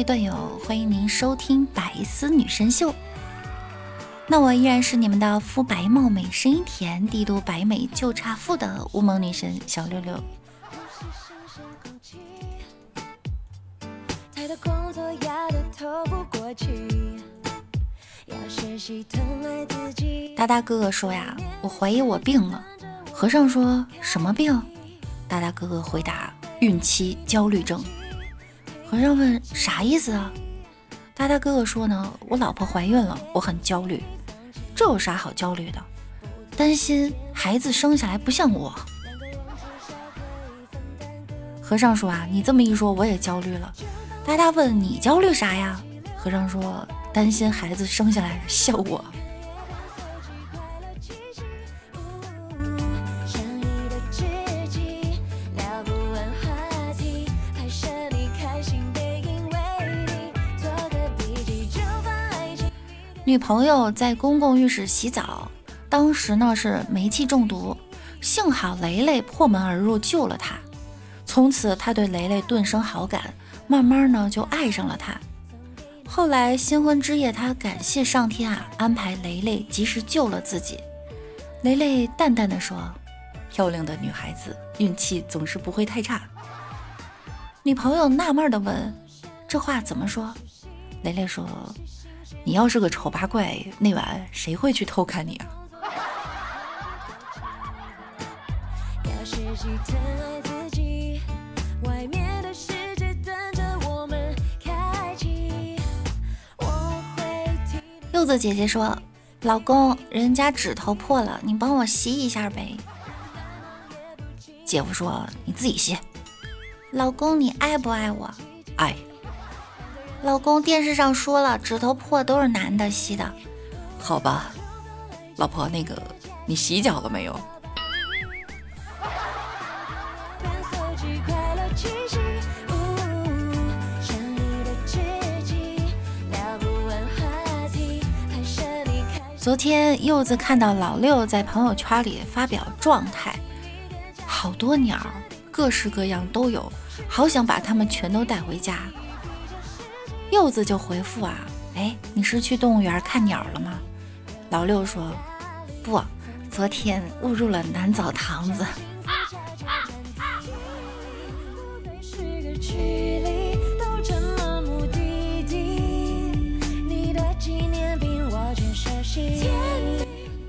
位段友，欢迎您收听百思女神秀。那我依然是你们的肤白貌美、声音甜、帝都白美就差富的乌蒙女神小六六。大大哥哥说呀，我怀疑我病了。和尚说什么病？大大哥哥回答：孕期焦虑症。和尚问啥意思啊？大大哥哥说呢，我老婆怀孕了，我很焦虑。这有啥好焦虑的？担心孩子生下来不像我。和尚说啊，你这么一说，我也焦虑了。大大问你焦虑啥呀？和尚说担心孩子生下来像我。女朋友在公共浴室洗澡，当时呢是煤气中毒，幸好雷雷破门而入救了她。从此他对雷雷顿生好感，慢慢呢就爱上了他。后来新婚之夜，他感谢上天啊，安排雷雷及时救了自己。雷雷淡淡的说：“漂亮的女孩子运气总是不会太差。”女朋友纳闷的问：“这话怎么说？”雷雷说。你要是个丑八怪，那晚谁会去偷看你啊？柚子姐姐说：“老公，人家指头破了，你帮我吸一下呗。”姐夫说：“你自己吸。”老公，你爱不爱我？爱。老公，电视上说了，指头破都是男的吸的，好吧。老婆，那个你洗脚了没有？昨天柚子看到老六在朋友圈里发表状态，好多鸟，各式各样都有，好想把它们全都带回家。柚子就回复啊，哎，你是去动物园看鸟了吗？老六说，不，昨天误入了南澡堂子。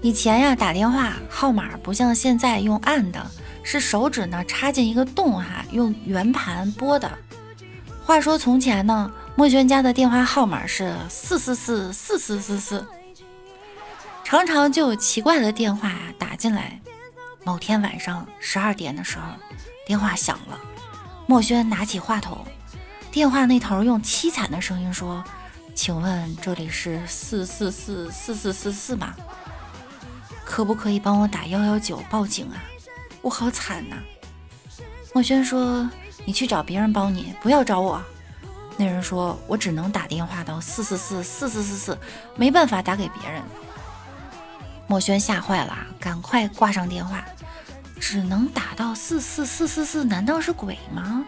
以前呀，打电话号码不像现在用按的，是手指呢插进一个洞哈，用圆盘拨的。话说从前呢。墨轩家的电话号码是四四四四四四四，常常就有奇怪的电话打进来。某天晚上十二点的时候，电话响了，墨轩拿起话筒，电话那头用凄惨的声音说：“请问这里是四四四四四四四吗？可不可以帮我打幺幺九报警啊？我好惨呐！”墨轩说：“你去找别人帮你，不要找我。”那人说：“我只能打电话到四四四四四四四，没办法打给别人。”墨轩吓坏了，赶快挂上电话。只能打到四四四四四，难道是鬼吗？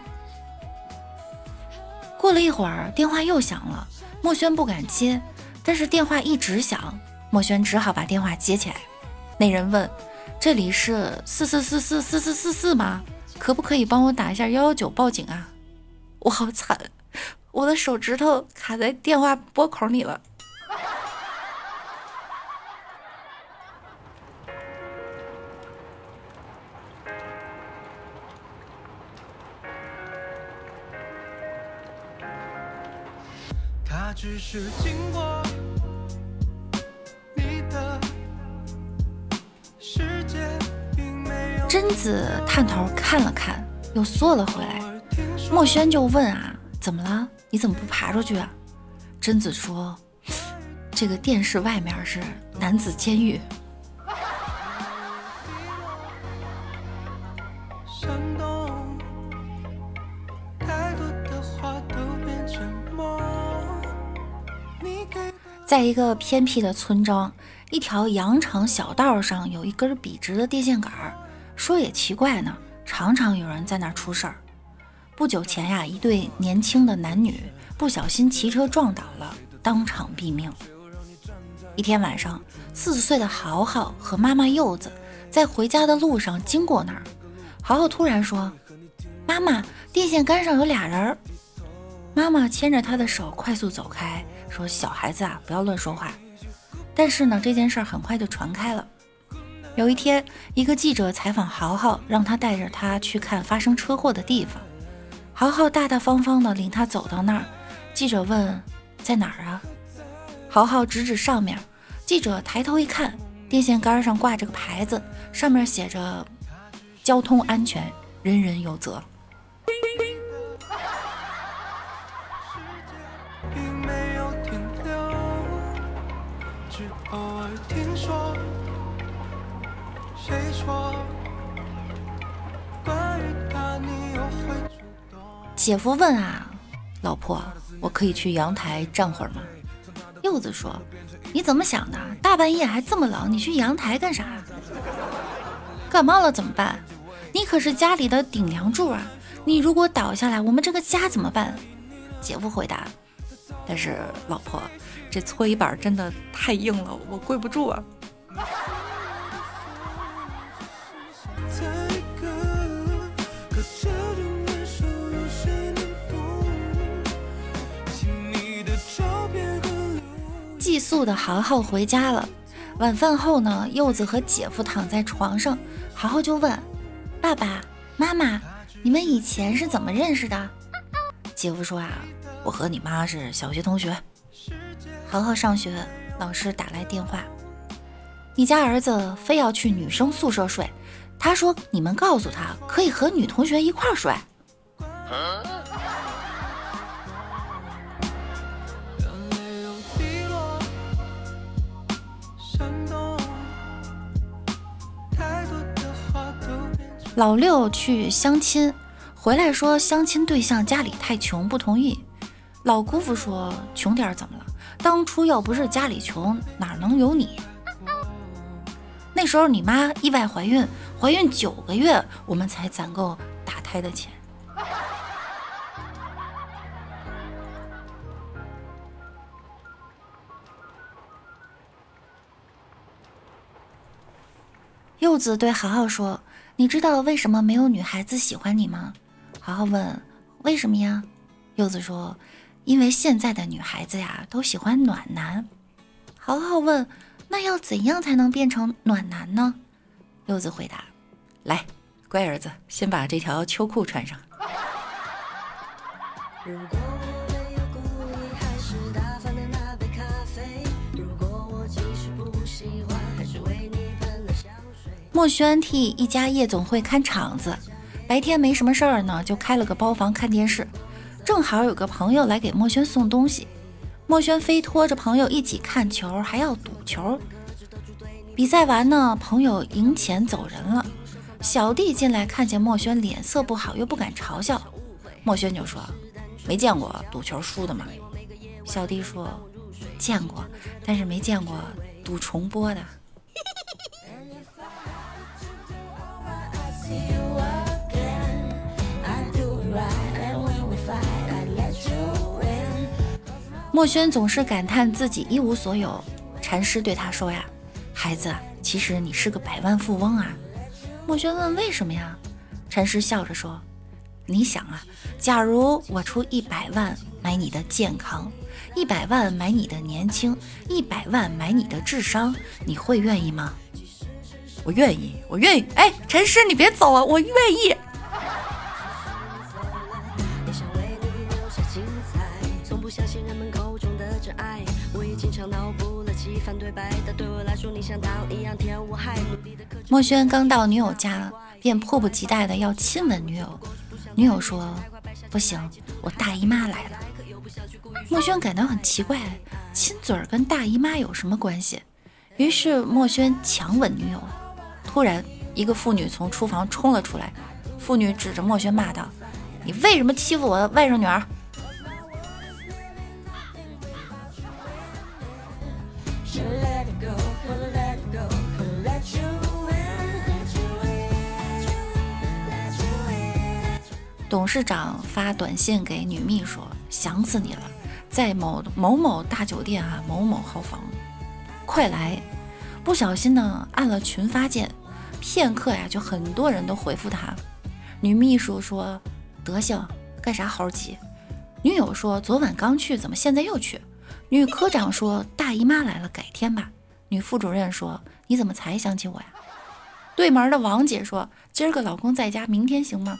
过了一会儿，电话又响了，墨轩不敢接，但是电话一直响，墨轩只好把电话接起来。那人问：“这里是四四四四四四四四吗？可不可以帮我打一下幺幺九报警啊？我好惨。”我的手指头卡在电话拨孔里了。他只是经过你的世界贞子探头看了看，又缩了回来。墨轩就问啊。怎么了？你怎么不爬出去啊？贞子说：“这个电视外面是男子监狱。”在一个偏僻的村庄，一条羊肠小道上有一根笔直的电线杆儿。说也奇怪呢，常常有人在那儿出事儿。不久前呀，一对年轻的男女不小心骑车撞倒了，当场毙命。一天晚上，四岁的豪豪和妈妈柚子在回家的路上经过那儿，豪豪突然说：“妈妈，电线杆上有俩人。”妈妈牵着他的手快速走开，说：“小孩子啊，不要乱说话。”但是呢，这件事很快就传开了。有一天，一个记者采访豪豪，让他带着他去看发生车祸的地方。豪豪大大方方地领他走到那儿。记者问：“在哪儿啊？”豪豪指指上面。记者抬头一看，电线杆上挂着个牌子，上面写着：“交通安全，人人有责。”姐夫问啊，老婆，我可以去阳台站会儿吗？柚子说，你怎么想的？大半夜还这么冷，你去阳台干啥？感冒了怎么办？你可是家里的顶梁柱啊！你如果倒下来，我们这个家怎么办？姐夫回答，但是老婆，这搓衣板真的太硬了，我跪不住啊。寄宿的豪豪回家了。晚饭后呢，柚子和姐夫躺在床上，豪豪就问：“爸爸妈妈，你们以前是怎么认识的？”姐夫说：“啊，我和你妈是小学同学。”豪豪上学，老师打来电话：“你家儿子非要去女生宿舍睡，他说你们告诉他可以和女同学一块睡。”老六去相亲，回来说相亲对象家里太穷，不同意。老姑父说：“穷点怎么了？当初要不是家里穷，哪能有你？那时候你妈意外怀孕，怀孕九个月，我们才攒够打胎的钱。”柚子对豪豪说。你知道为什么没有女孩子喜欢你吗？豪豪问。为什么呀？柚子说，因为现在的女孩子呀都喜欢暖男。豪豪问，那要怎样才能变成暖男呢？柚子回答，来，乖儿子，先把这条秋裤穿上。墨轩替一家夜总会看场子，白天没什么事儿呢，就开了个包房看电视。正好有个朋友来给墨轩送东西，墨轩非拖着朋友一起看球，还要赌球。比赛完呢，朋友赢钱走人了。小弟进来看见墨轩脸色不好，又不敢嘲笑，墨轩就说：“没见过赌球输的吗？”小弟说：“见过，但是没见过赌重播的。”墨轩总是感叹自己一无所有。禅师对他说：“呀，孩子，其实你是个百万富翁啊。”墨轩问：“为什么呀？”禅师笑着说：“你想啊，假如我出一百万买你的健康，一百万买你的年轻，一百万买你的智商，你会愿意吗？”我愿意，我愿意。哎，禅师，你别走啊，我愿意。墨轩刚到女友家，便迫不及待的要亲吻女友。女友说：“不行，我大姨妈来了。”墨轩感到很奇怪，亲嘴儿跟大姨妈有什么关系？于是墨轩强吻女友。突然，一个妇女从厨房冲了出来。妇女指着墨轩骂道：“你为什么欺负我的外甥女儿？”董事长发短信给女秘书：“想死你了。”在某某某大酒店啊，某某号房，快来！不小心呢，按了群发键，片刻呀，就很多人都回复他。女秘书说：“德行，干啥猴急？”女友说：“昨晚刚去，怎么现在又去？”女科长说：“大姨妈来了，改天吧。”女副主任说：“你怎么才想起我呀？”对门的王姐说：“今儿个老公在家，明天行吗？”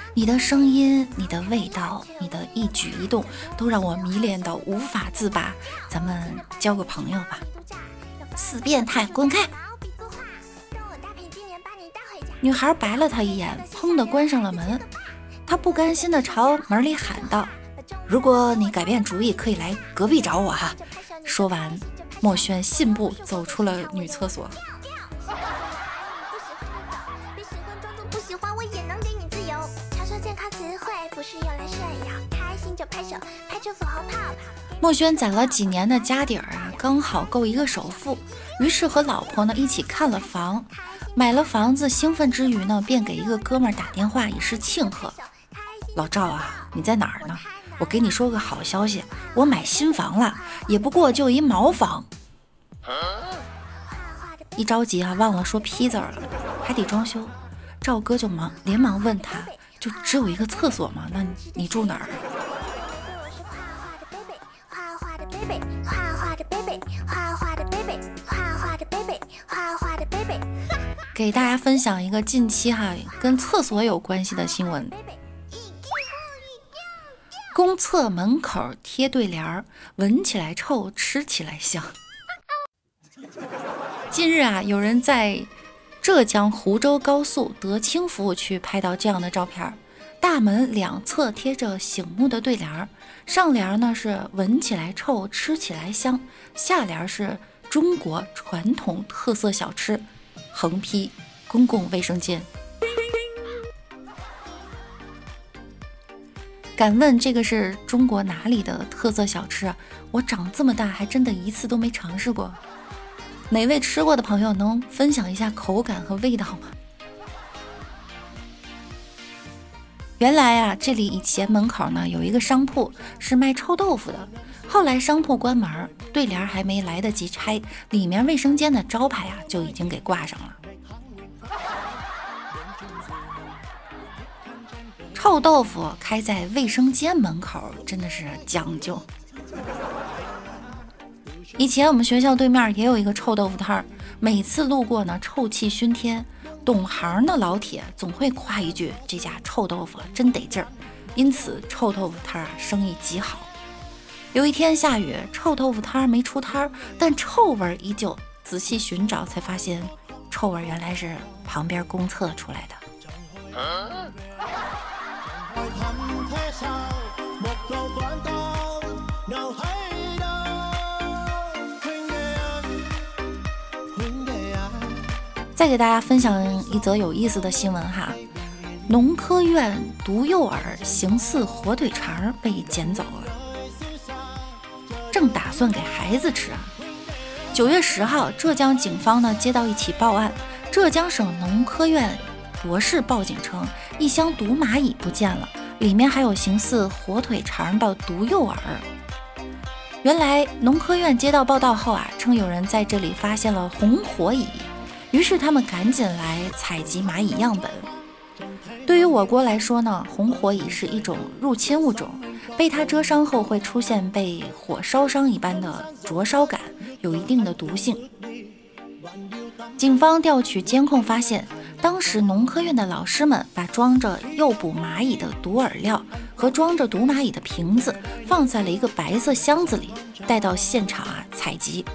你的声音、你的味道、你的一举一动，都让我迷恋到无法自拔。咱们交个朋友吧。死变态，滚开！女孩白了他一眼，砰的关上了门。他不甘心的朝门里喊道：“如果你改变主意，可以来隔壁找我哈。”说完，墨轩信步走出了女厕所。墨轩攒了几年的家底儿啊，刚好够一个首付，于是和老婆呢一起看了房。买了房子，兴奋之余呢，便给一个哥们儿打电话以示庆贺。老赵啊，你在哪儿呢？我给你说个好消息，我买新房了，也不过就一毛房。一着急啊，忘了说批字儿了，还得装修。赵哥就忙连忙问他，就只有一个厕所吗？那你住哪儿？画画的 baby 画画的 baby 画画的 baby 画画的 baby 给大家分享一个近期哈跟厕所有关系的新闻。公厕门口贴对联儿，闻起来臭，吃起来香。近日啊，有人在浙江湖州高速德清服务区拍到这样的照片：大门两侧贴着醒目的对联儿，上联呢是“闻起来臭，吃起来香”，下联是中国传统特色小吃。横批：公共卫生间。敢问这个是中国哪里的特色小吃？我长这么大还真的一次都没尝试过。哪位吃过的朋友能分享一下口感和味道吗？原来啊，这里以前门口呢有一个商铺是卖臭豆腐的，后来商铺关门，对联还没来得及拆，里面卫生间的招牌啊就已经给挂上了。臭豆腐开在卫生间门口，真的是讲究。以前我们学校对面也有一个臭豆腐摊儿，每次路过呢，臭气熏天。懂行的老铁总会夸一句：“这家臭豆腐真得劲儿。”因此，臭豆腐摊儿生意极好。有一天下雨，臭豆腐摊儿没出摊儿，但臭味依旧。仔细寻找，才发现臭味原来是旁边公厕出来的。再给大家分享一则有意思的新闻哈，农科院毒诱饵形似火腿肠被捡走了，正打算给孩子吃啊。九月十号，浙江警方呢接到一起报案，浙江省农科院博士报警称，一箱毒蚂蚁不见了，里面还有形似火腿肠的毒诱饵。原来农科院接到报道后啊，称有人在这里发现了红火蚁。于是他们赶紧来采集蚂蚁样本。对于我国来说呢，红火蚁是一种入侵物种，被它蛰伤后会出现被火烧伤一般的灼烧感，有一定的毒性。警方调取监控发现，当时农科院的老师们把装着诱捕蚂蚁的毒饵料和装着毒蚂蚁的瓶子放在了一个白色箱子里，带到现场啊采集。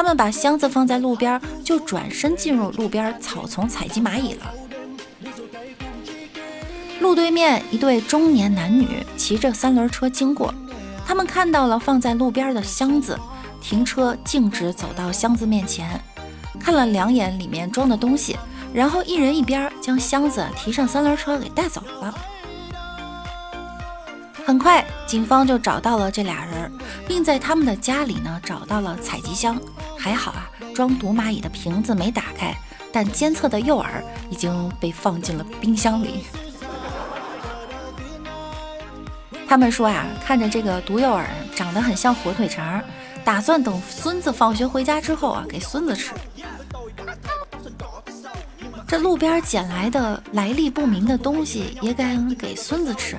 他们把箱子放在路边，就转身进入路边草丛采集蚂蚁了。路对面一对中年男女骑着三轮车经过，他们看到了放在路边的箱子，停车径直走到箱子面前，看了两眼里面装的东西，然后一人一边将箱子提上三轮车给带走了。很快，警方就找到了这俩人，并在他们的家里呢找到了采集箱。还好啊，装毒蚂蚁的瓶子没打开，但监测的诱饵已经被放进了冰箱里。他们说啊，看着这个毒诱饵长得很像火腿肠，打算等孙子放学回家之后啊，给孙子吃。这路边捡来的来历不明的东西也敢给孙子吃？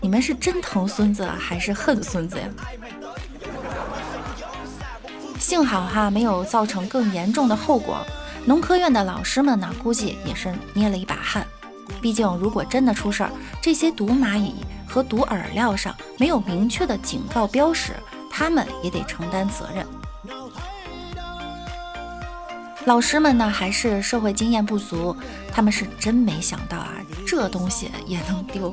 你们是真疼孙子还是恨孙子呀？幸好哈没有造成更严重的后果。农科院的老师们呢，估计也是捏了一把汗。毕竟如果真的出事儿，这些毒蚂蚁和毒饵料上没有明确的警告标识，他们也得承担责任。老师们呢，还是社会经验不足，他们是真没想到啊，这东西也能丢。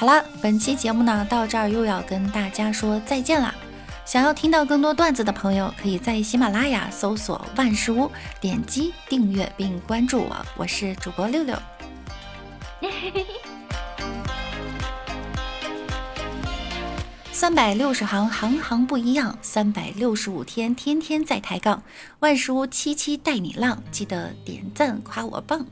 好了，本期节目呢到这儿又要跟大家说再见啦。想要听到更多段子的朋友，可以在喜马拉雅搜索万事屋，点击订阅并关注我，我是主播六六。三百六十行，行行不一样；三百六十五天，天天在抬杠。万事屋七七带你浪，记得点赞夸我棒。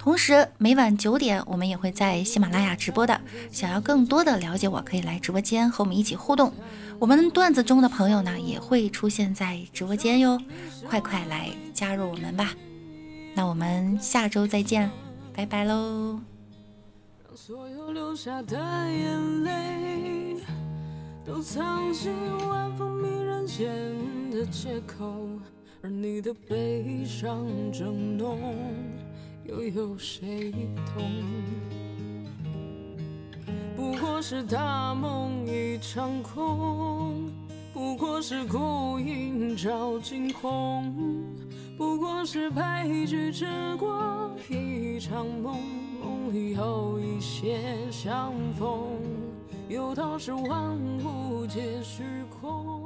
同时，每晚九点，我们也会在喜马拉雅直播的。想要更多的了解我，可以来直播间和我们一起互动。我们段子中的朋友呢，也会出现在直播间哟，快快来加入我们吧！那我们下周再见，拜拜喽！又有谁懂？不过是大梦一场空，不过是孤影照惊鸿，不过是悲剧只过一场梦，梦里有一些相逢，有道是万物皆虚空。